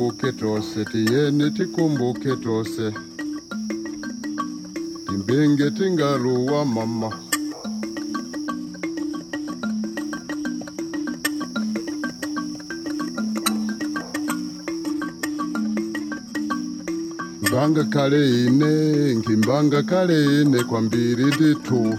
tikumbuke tose tiyeni tikumbuke tose. Timbenge tingaruwa mama. Mbanga kale ine ngimbanga kale ine kwa mbiri nditu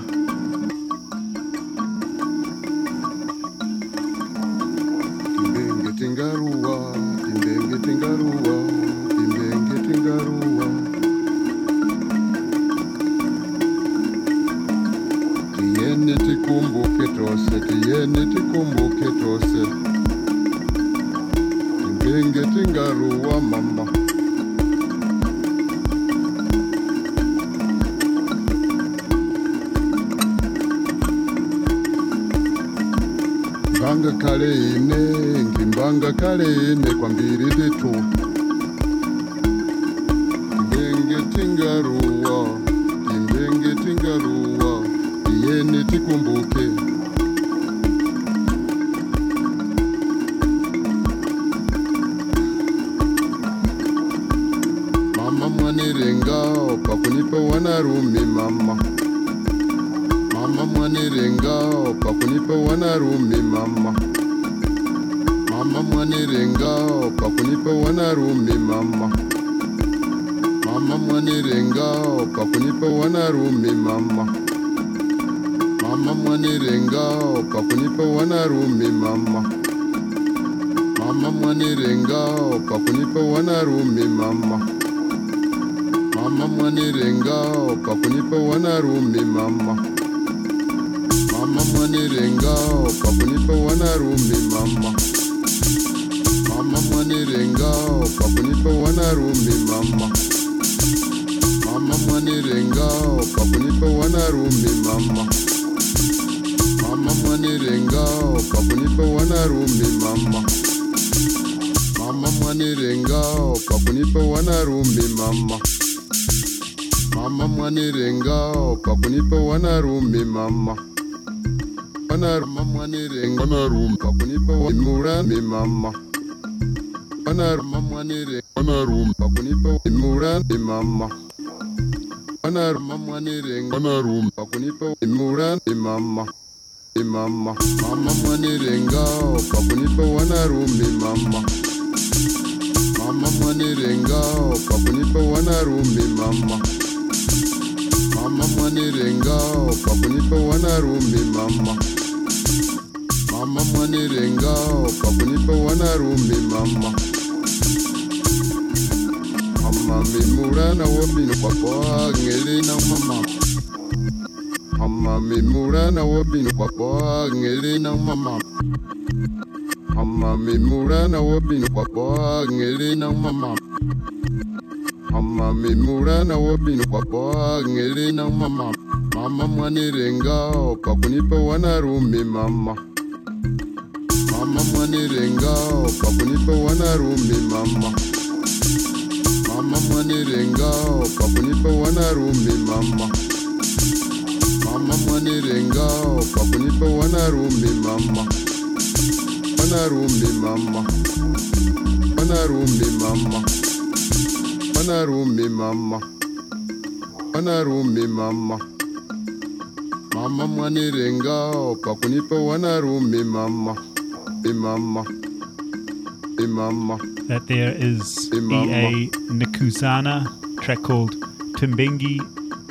that there is E.A. Nakusana track called Timbengi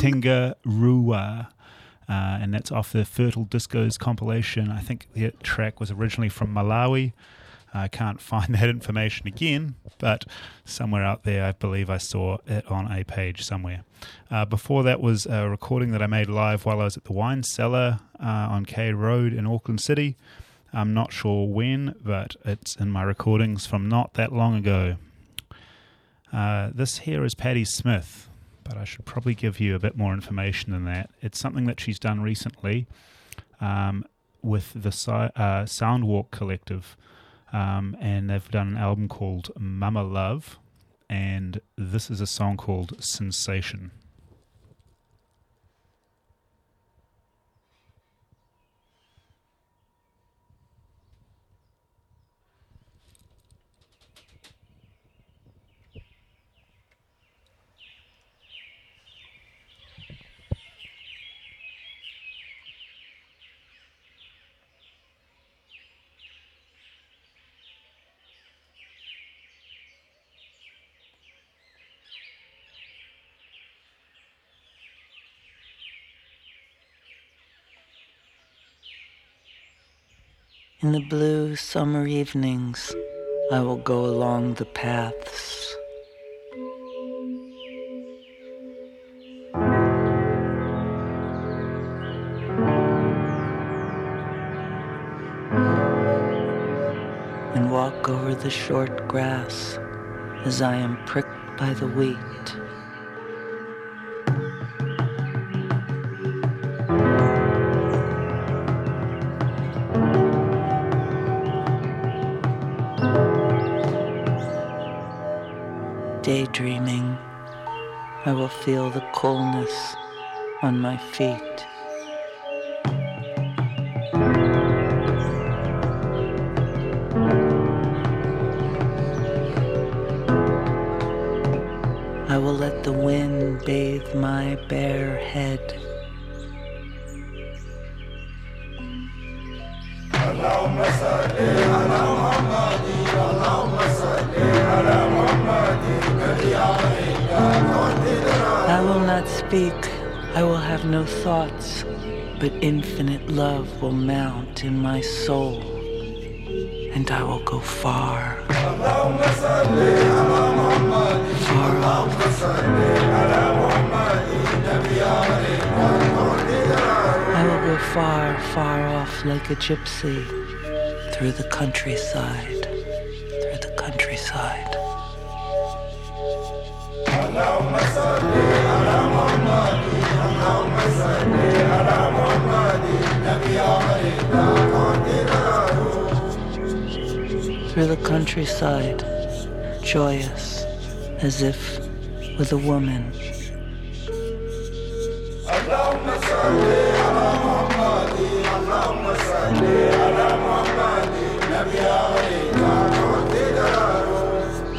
Tinga Ruwa. Uh, and that's off the Fertile Discos compilation. I think the track was originally from Malawi. I can't find that information again, but somewhere out there, I believe I saw it on a page somewhere. Uh, before that was a recording that I made live while I was at the wine cellar uh, on K Road in Auckland City. I'm not sure when, but it's in my recordings from not that long ago. Uh, this here is Patti Smith, but I should probably give you a bit more information than that. It's something that she's done recently um, with the uh, Soundwalk Collective, um, and they've done an album called Mummer Love, and this is a song called Sensation. In the blue summer evenings, I will go along the paths. And walk over the short grass as I am pricked by the wheat. Coolness on my feet. Will mount in my soul, and I will go far. Far off. I will go far, far off like a gypsy through the countryside, through the countryside. Through the countryside, joyous, as if with a woman.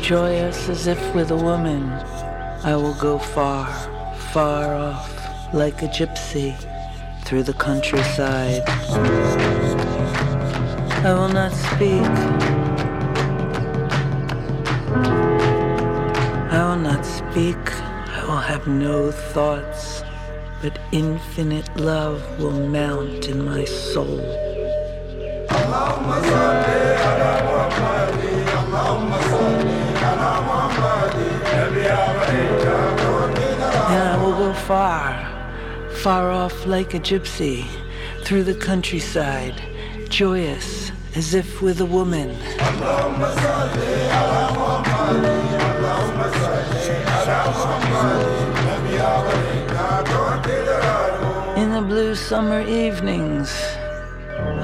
Joyous as if with a woman, I will go far, far off, like a gypsy, through the countryside. I will not speak. I will not speak. I will have no thoughts, but infinite love will mount in my soul. And I will go far, far off like a gypsy, through the countryside, joyous as if with a woman. In the blue summer evenings,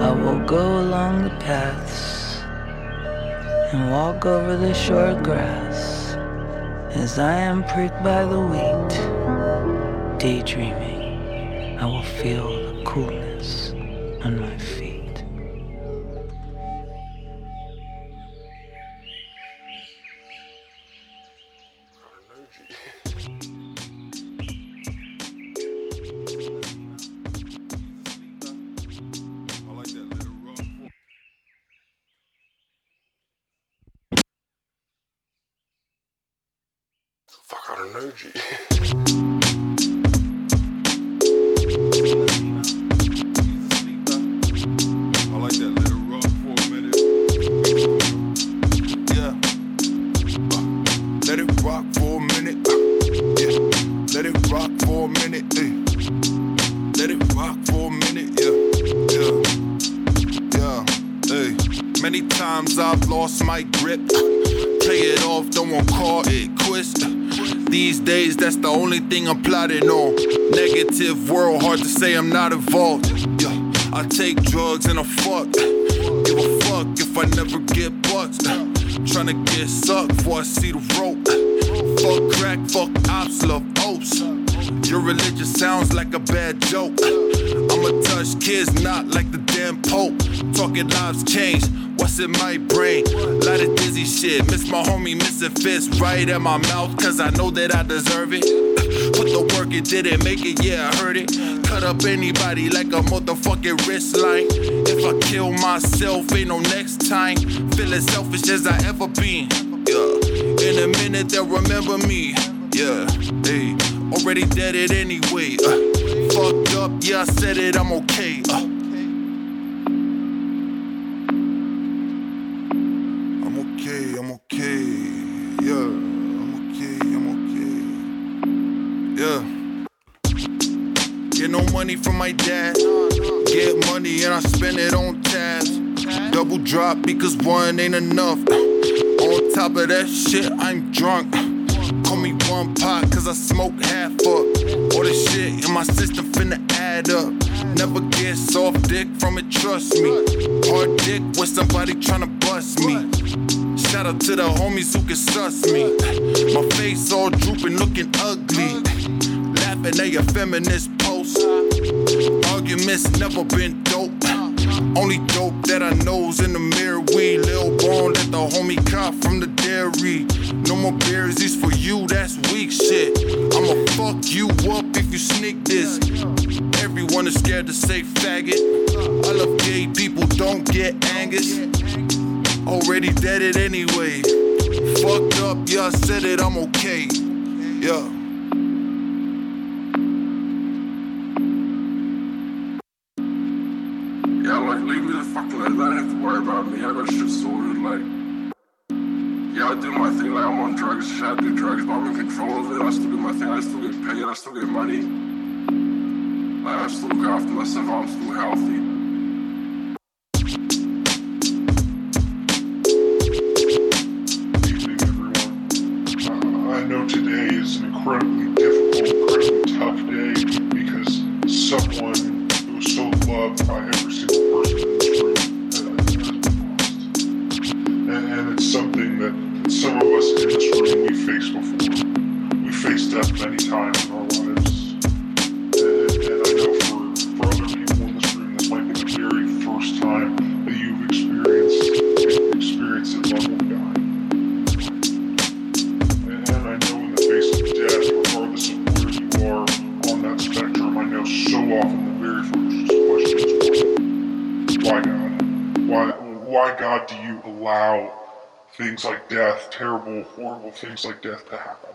I will go along the paths and walk over the short grass as I am pricked by the wheat. Daydreaming, I will feel the coolness on my feet. At my mouth, cause I know that I deserve it. Put the work, it didn't make it, yeah, I heard it. Cut up anybody like a motherfucking wrist line. If I kill myself, ain't no next time. Feeling selfish as I ever been. Yeah. In a minute, they'll remember me. Yeah, hey, already dead it anyway. Uh, fucked up, yeah, I said it, I'm okay. Uh. Drop because one ain't enough. On top of that shit, I'm drunk. Call me one pot cause I smoke half up. All this shit in my system finna add up. Never get soft dick from it, trust me. Hard dick with somebody tryna bust me. Shout out to the homies who can suss me. My face all drooping, looking ugly. Laughing at your feminist posts. Arguments never been. Only dope that I know's in the mirror. We Lil Bone, let the homie cop from the dairy. No more beers, these for you, that's weak shit. I'ma fuck you up if you sneak this. Everyone is scared to say faggot. I love gay people, don't get Angus. Already dead it anyway. Fucked up, yeah, I said it, I'm okay. Yeah, I'm on drugs. I do drugs, but I'm in control of it. I still do my thing. I still get paid. I still get money. Like I still look after myself. I'm still healthy. Horrible things like death to happen?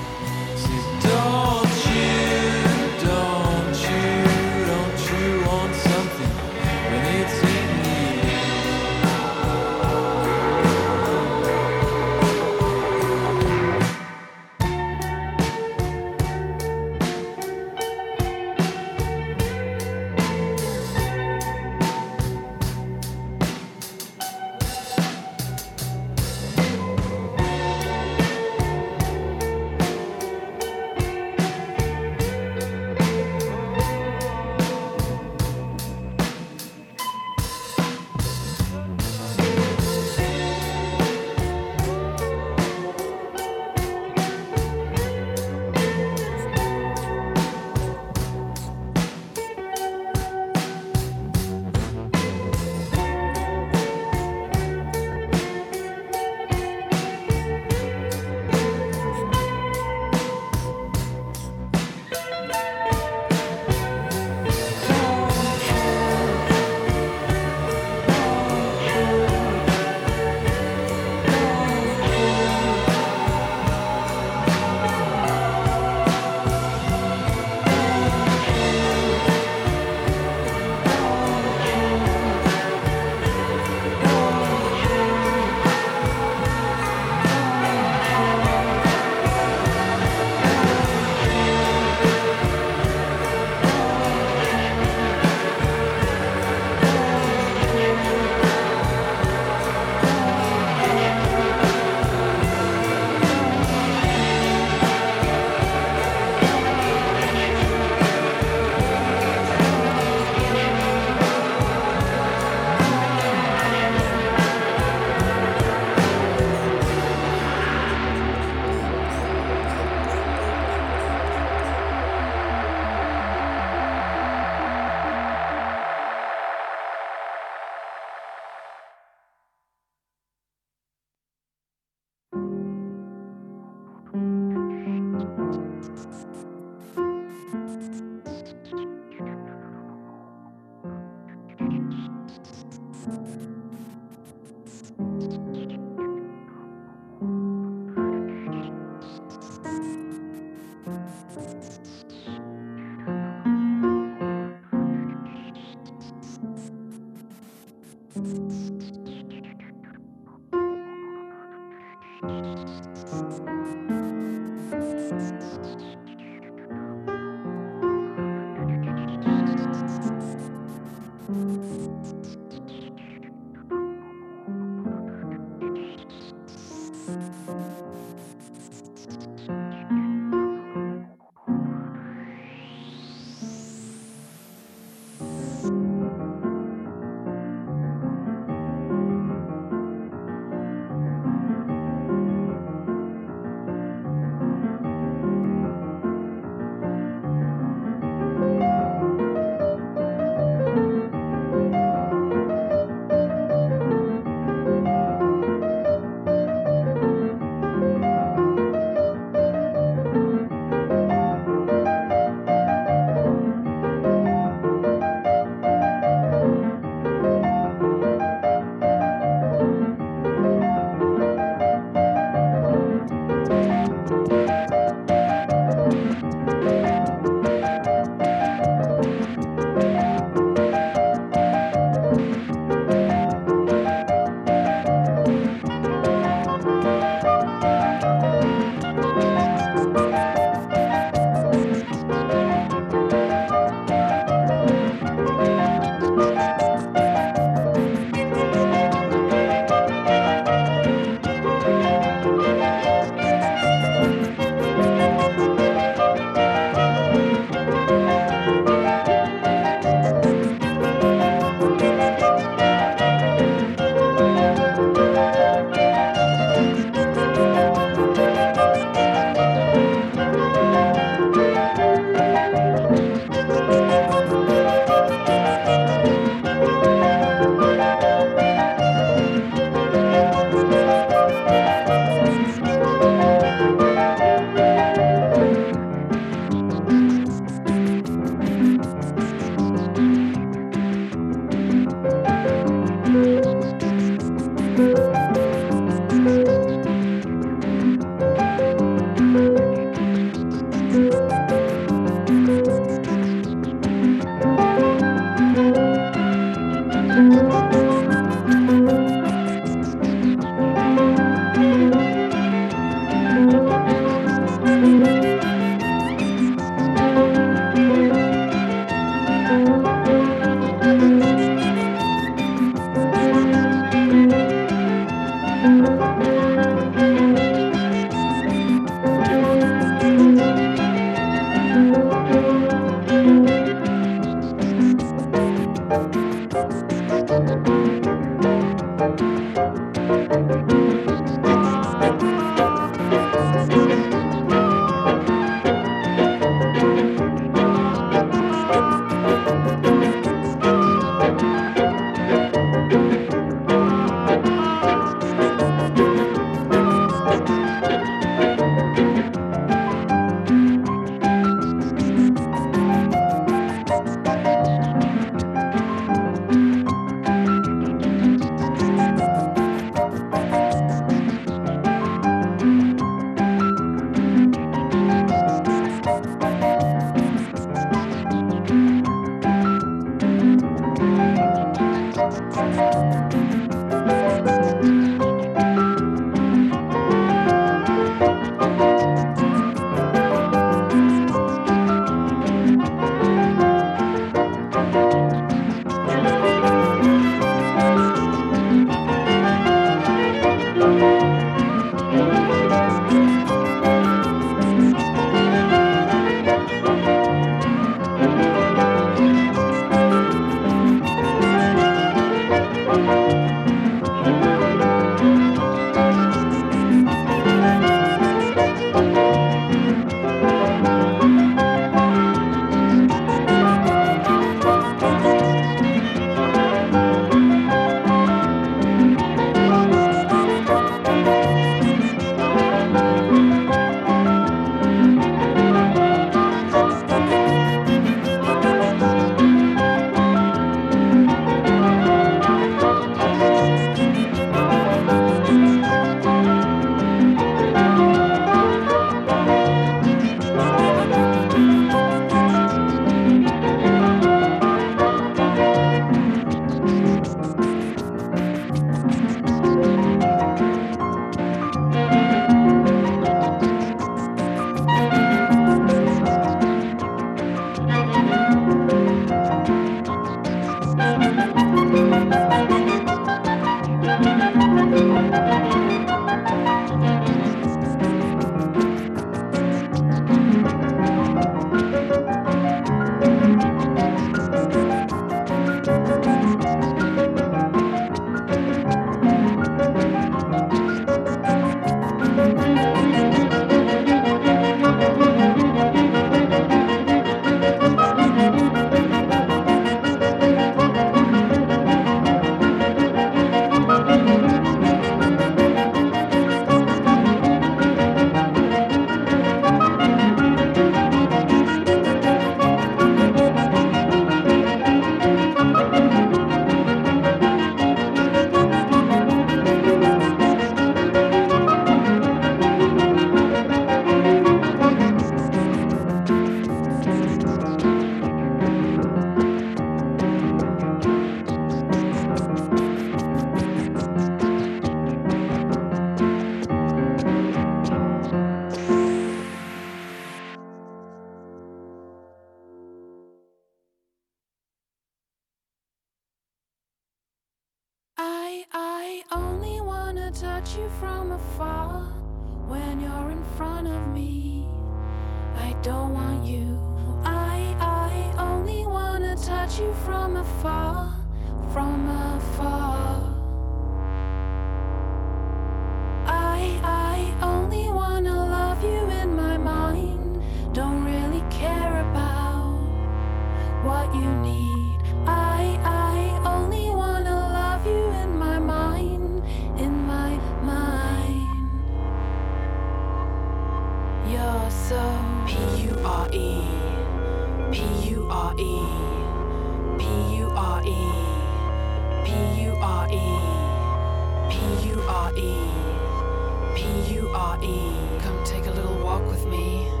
U R E Come take a little walk with me.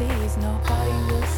Sees, nobody will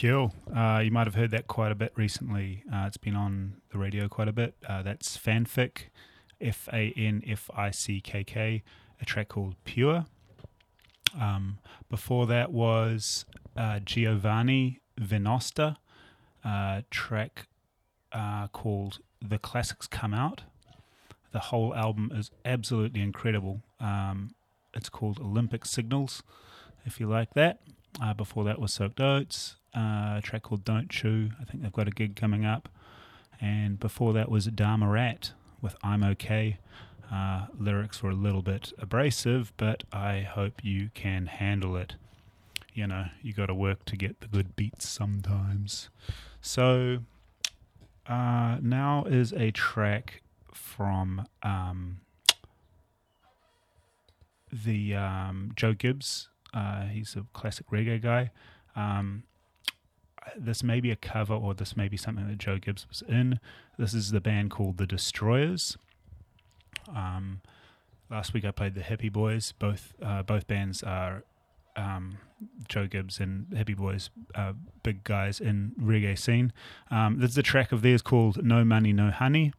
Cool. Uh, you might have heard that quite a bit recently. Uh, it's been on the radio quite a bit. Uh, that's Fanfic, F A N F I C K K, a track called Pure. Um, before that was uh, Giovanni Venosta, uh, track uh, called The Classics Come Out. The whole album is absolutely incredible. Um, it's called Olympic Signals, if you like that. Uh, before that was Soaked Oats, uh, a track called Don't Chew. I think they've got a gig coming up. And before that was Dharma Rat with I'm Okay. Uh, lyrics were a little bit abrasive, but I hope you can handle it. You know, you got to work to get the good beats sometimes. So uh, now is a track from um, the um, Joe Gibbs. Uh, he's a classic reggae guy. Um, this may be a cover or this may be something that Joe Gibbs was in. This is the band called The Destroyers. Um, last week I played the Hippie Boys. Both uh, both bands are um, Joe Gibbs and Hippie Boys, uh, big guys in reggae scene. Um, there's a track of theirs called No Money, No Honey.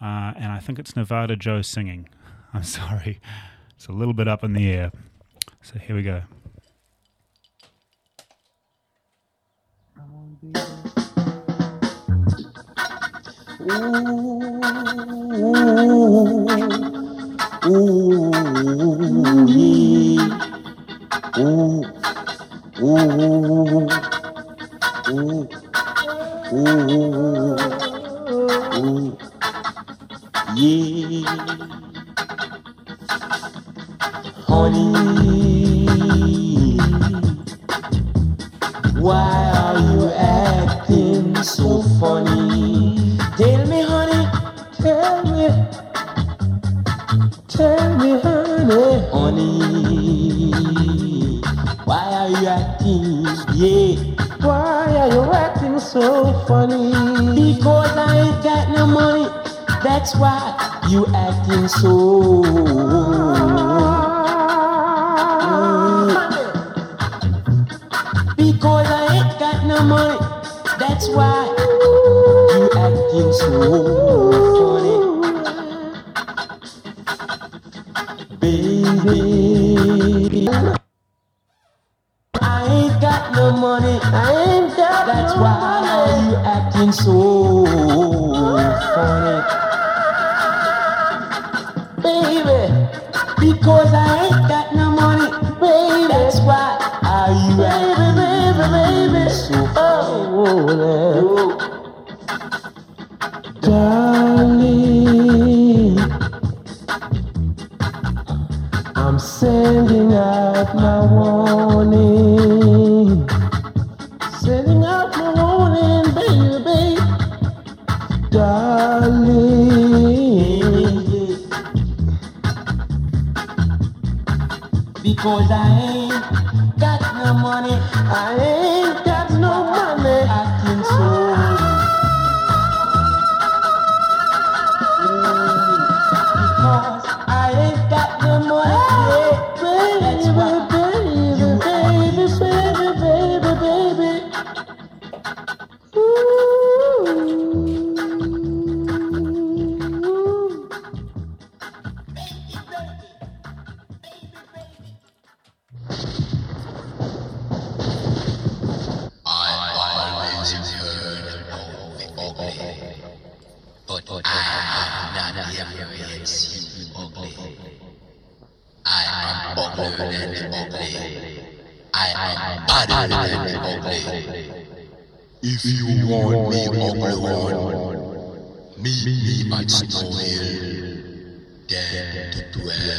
Uh, and I think it's Nevada Joe singing. I'm sorry. It's a little bit up in the air. So here we go. Why are you acting so funny? funny because I ain't got no money. That's why you acting so. Because I ain't got no money. That's why you acting so. If you, if you want, want me on my own, meet me, me at Snow Hill, dead to dwell.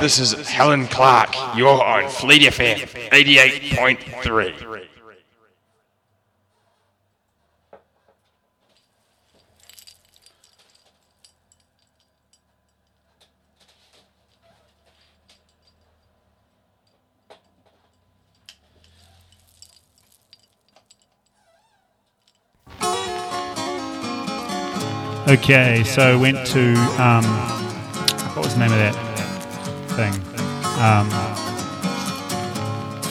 This is Helen Clark. You're on Fleet FM 88.3. Okay, so went to um, what was the name of that? thing. Um,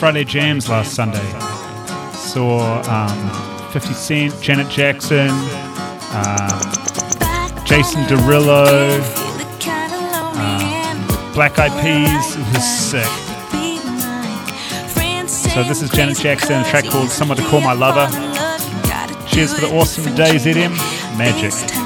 Friday Jams last Sunday saw um, 50 Cent, Janet Jackson, um, Jason Derulo, um, Black Eyed Peas. It was sick. So this is Janet Jackson, a track called "Someone to Call My Lover." Cheers for the awesome day, ZM. Magic.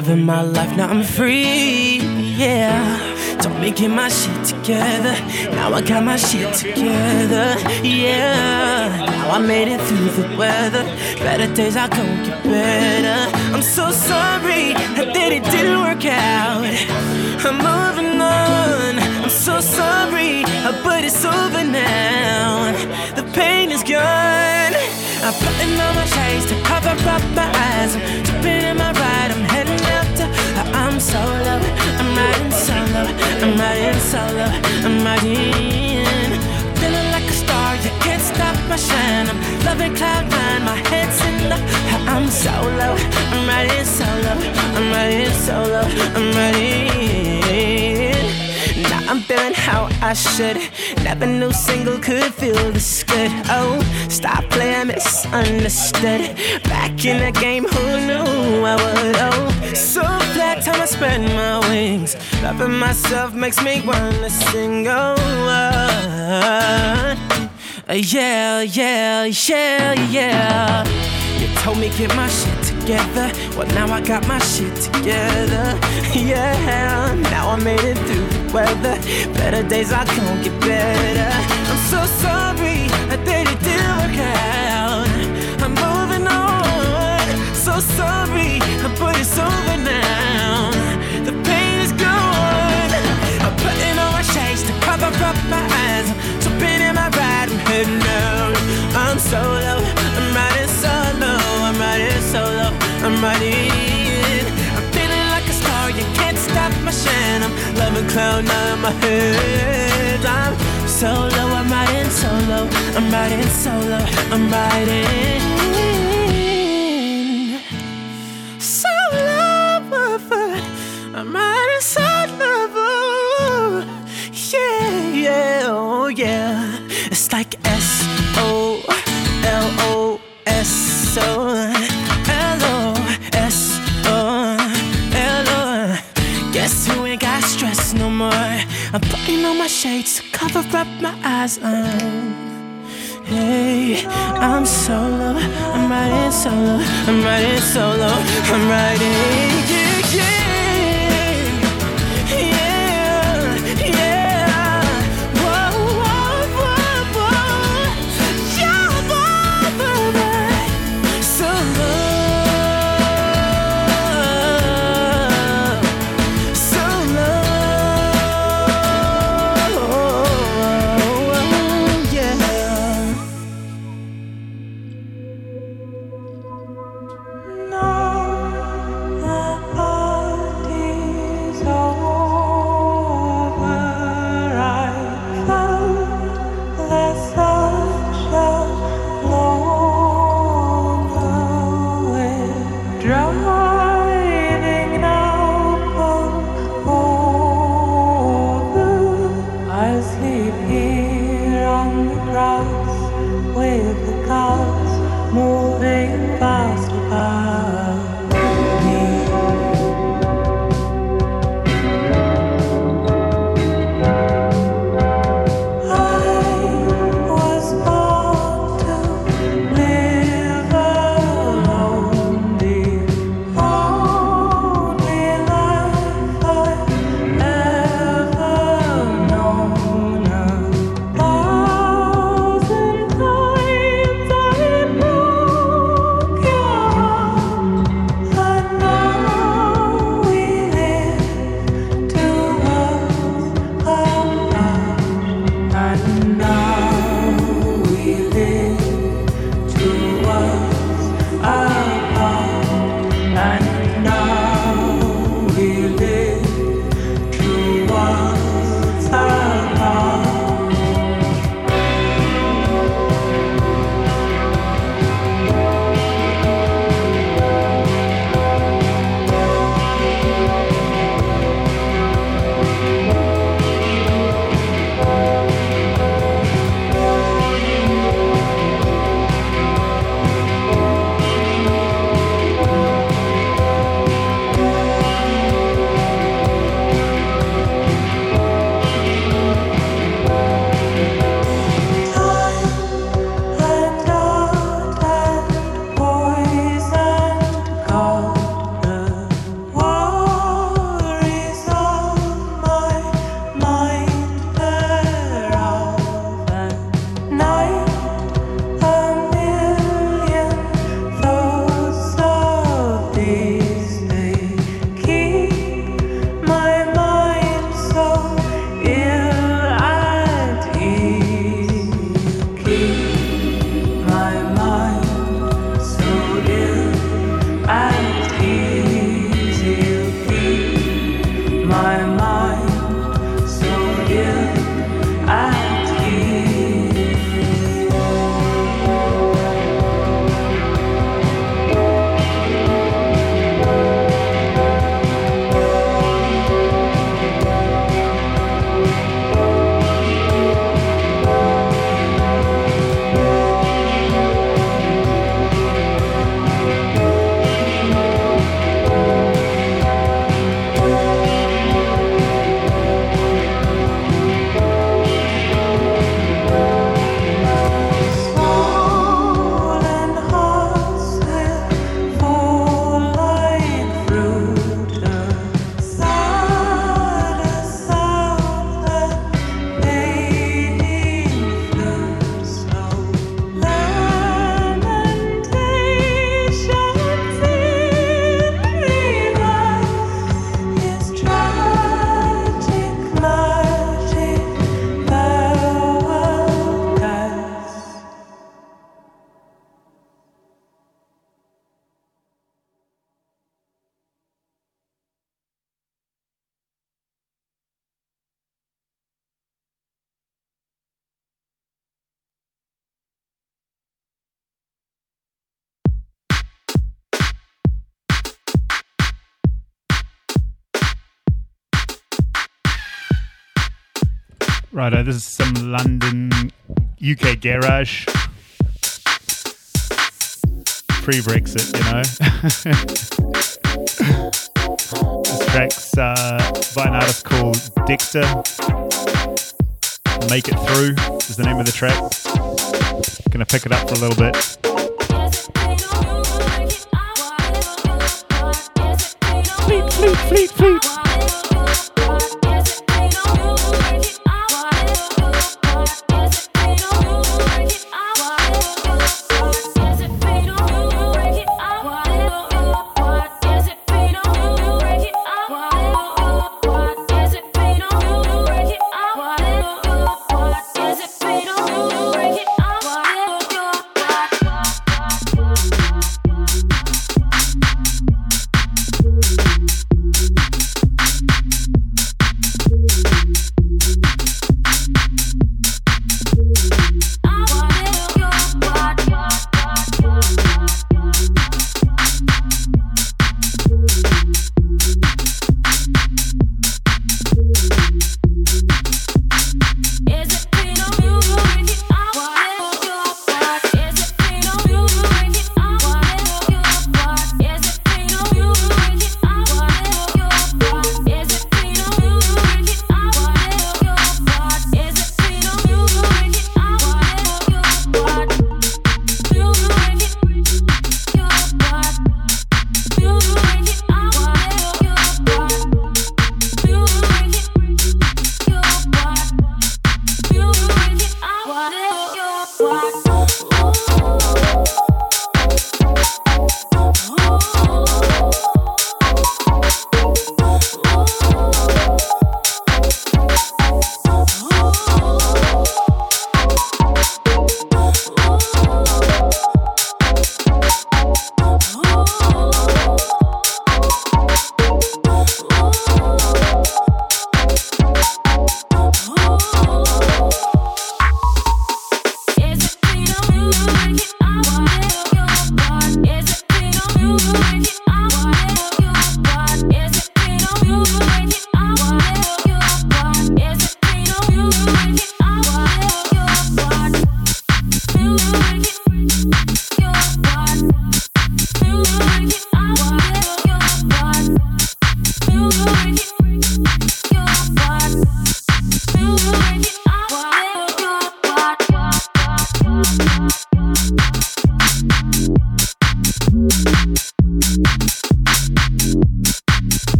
Living my life now. I'm free. Yeah. Told me get my shit together. Now I got my shit together. Yeah. Now I made it through the weather. Better days are gonna get better. I'm so sorry that it didn't work out. I'm moving on. I'm so sorry, but it's over now. The pain is gone. I'm putting on my shades to cover up my eyes. I'm in my ride. I'm solo. I'm riding solo. I'm riding solo. I'm riding. Feeling like a star. You can't stop my shine. I'm loving cloud nine. My head's in the. I'm solo. I'm riding solo. I'm riding solo. I'm riding. Now I'm feeling how I should. Never knew single could feel this good. Oh, stop playing misunderstood. Back in the game, who knew I would? Oh, so flat, time I spread my wings. Loving myself makes me wanna sing. Oh, uh, yeah, yeah, yeah, yeah. You told me get my shit together. Well, now I got my shit together. Yeah, now I made it through weather. Better days are gonna get better. I'm so sorry it didn't work out. I'm moving on. So sorry, but it's over now. The pain is gone. I'm putting on my shades to cover up my eyes. I'm jumping in my ride. I'm heading out. I'm solo. I'm riding solo. I'm riding solo. I'm riding. I'm loving cloud nine in my head. I'm solo. I'm riding solo. I'm riding solo. I'm riding. Solo. I'm riding solo. Yeah, yeah, oh yeah. It's like S O L O S O I'm putting on my shades to cover up my eyes. Um, hey, I'm solo. I'm riding solo. I'm riding solo. I'm riding. Yeah, yeah. Righto, this is some London UK garage. Pre Brexit, you know. this track's uh, by an artist called Dexter. Make It Through is the name of the track. Gonna pick it up for a little bit. Fleet, fleet, fleet, fleet.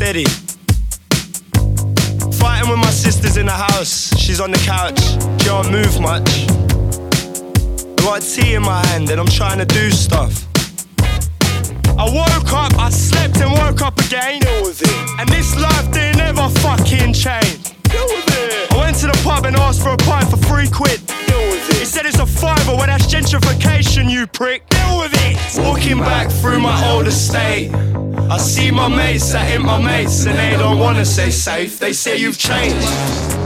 Steady. They say you've changed.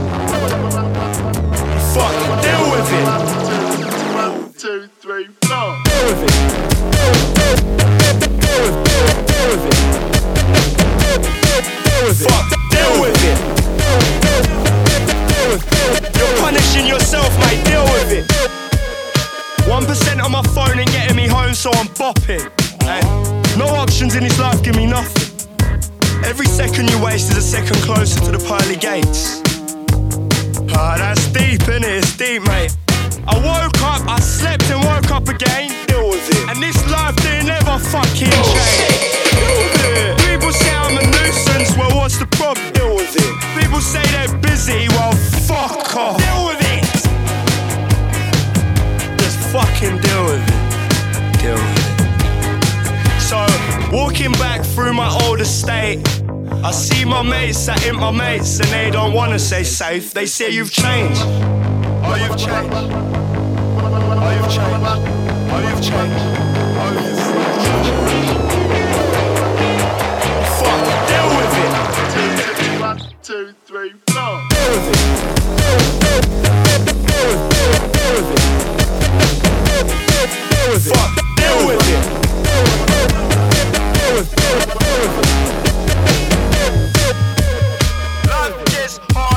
Second closer to the pearly gates. Ah, that's deep, innit? It's deep, mate. I woke up, I slept and woke up again. Deal with it. And this life didn't ever fucking change. Deal with it. People say I'm a nuisance, well, what's the problem? Deal with it. People say they're busy, well, fuck off. Deal with it. Just fucking deal with it. Deal with it. So, walking back through my old estate. I see my mates, I hit my mates, and they don't wanna say safe. They say you've changed. Oh, you've changed. Oh, you've changed. Oh, you've changed. Oh, you've changed. Fuck, deal with it. One, two, three, four. Deal with it. Deal with it. Deal with it. Fuck, deal with it. Life gets hard, but it's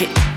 yeah,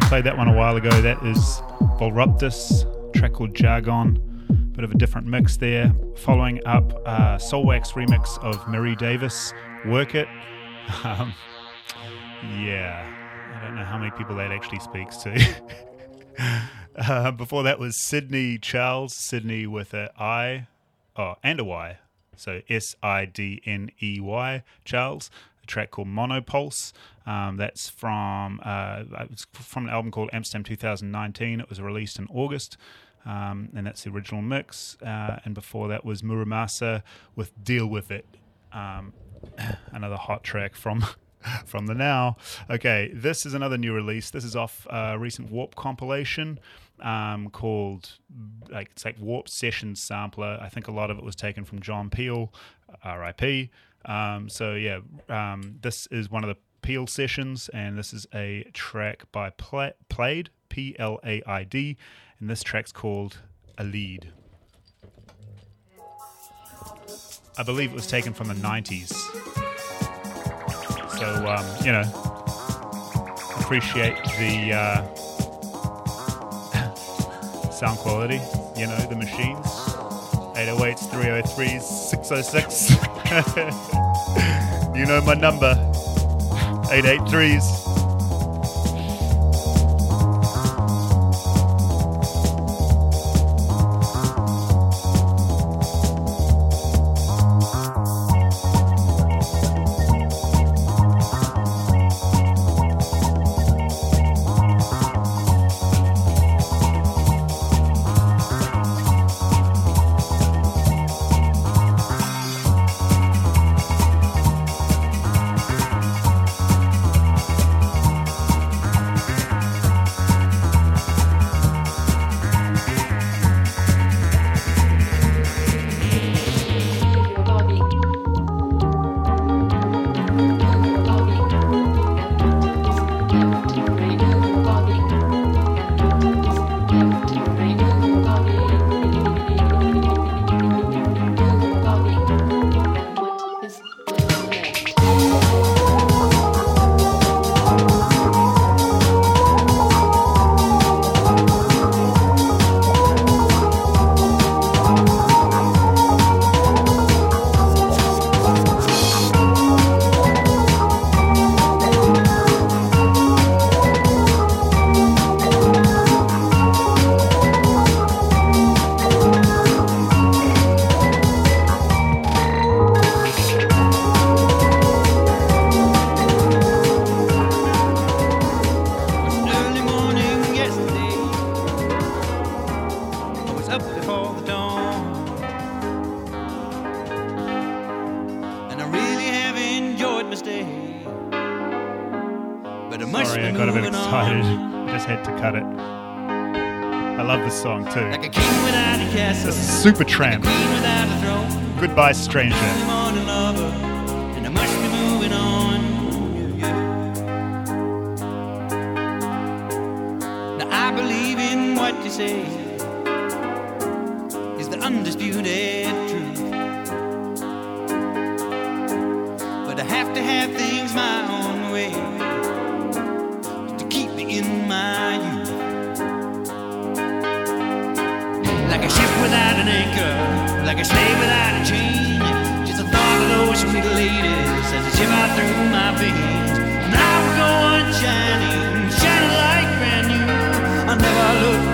I played that one a while ago. That is Volruptus, track called Jargon. Bit of a different mix there. Following up uh, Soulwax remix of Marie Davidson, Work It. Um, yeah, I don't know how many people that actually speaks to. uh, before that was Sydney Charles, Sydney with a I, oh, and a Y. So S I D N E Y, Charles. Track called Monopulse. Um, that's from uh, it's from an album called Amsterdam 2019. It was released in August. Um, and that's the original mix. Uh, and before that was Mura Masa with "Deal with It," um, another hot track from from the now. Okay, this is another new release. This is off a recent Warp compilation um, called like it's like Warp Session Sampler. I think a lot of it was taken from John Peel, R.I.P. Um, so yeah, um, this is one of the Peel sessions, and this is a track by Pla- Plaid, P L A I D, and this track's called A Lead. I believe it was taken from the 90s. So, um, you know, appreciate the uh, sound quality, you know, the machines. 808s, 303s, 606. you know my number. 883s. Goodbye, Stranger. I believe in what you say is the undisputed truth. But I have to have things my own way to keep me in my Like a ship without an anchor, like a slave without a chain. Just the thought of those sweet ladies as they shiver through my veins. And I will go on shining, shining like brand new. I'll never look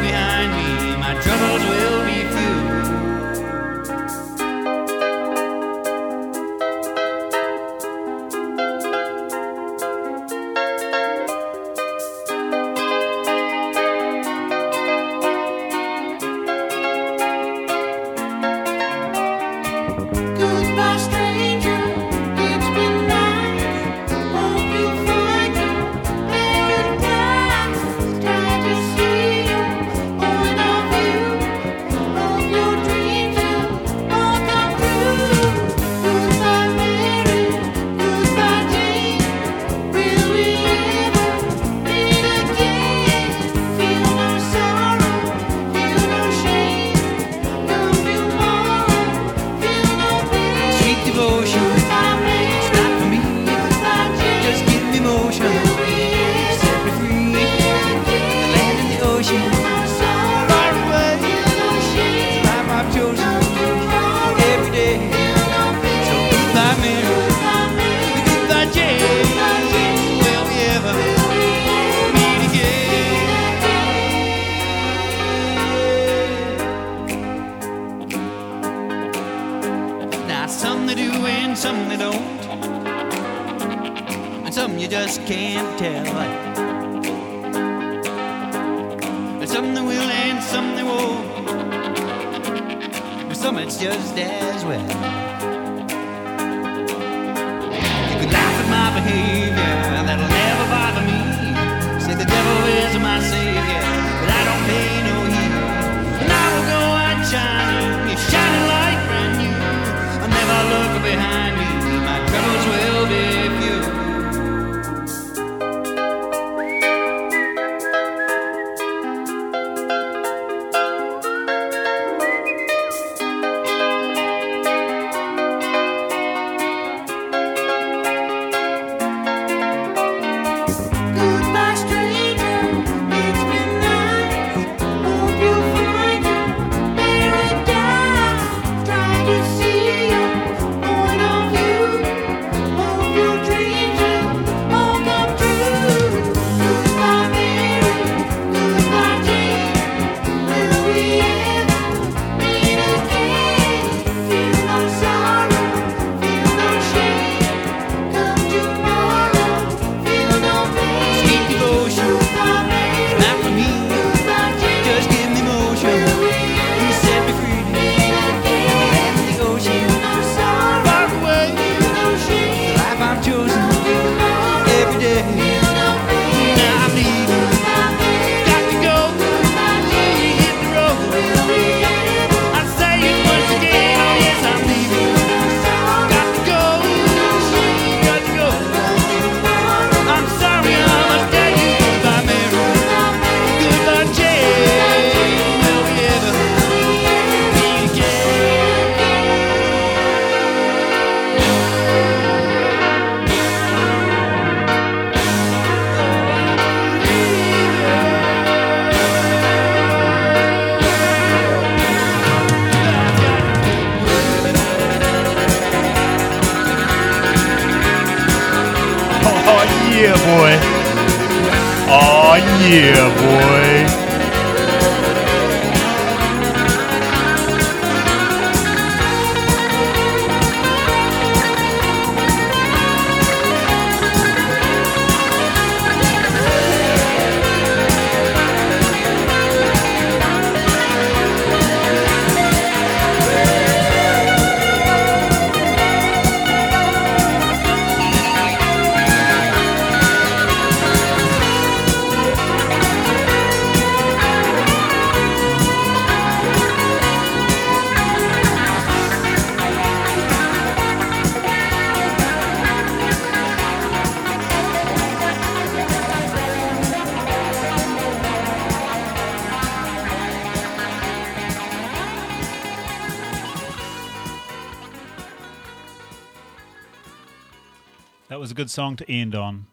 song to end on.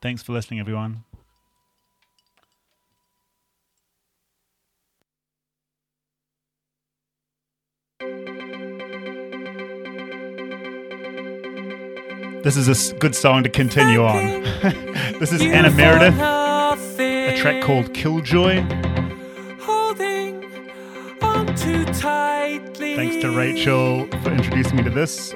Thanks for listening, everyone. This is a good song to continue on. this is Anna Meredith, a track called Killjoy. Thanks to Rachel for introducing me to this.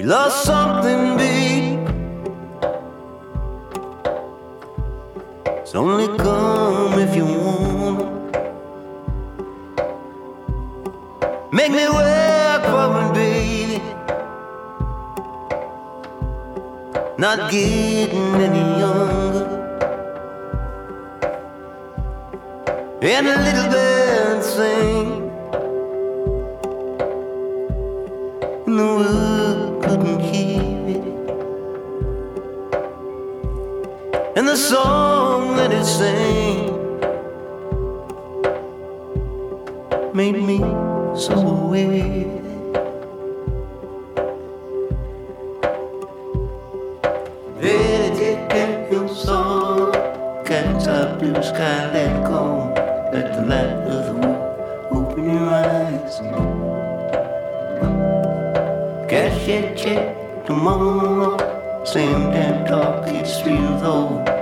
We lost something big. It's only come if you want. Make me work for it, baby. Not getting any younger. And a little bit sing. song that it sang made me so aware. Did it get your song? Catch a blue sky, let go. Let the light of the moon open your eyes. Guess you check tomorrow. Same damn talk, it's real though.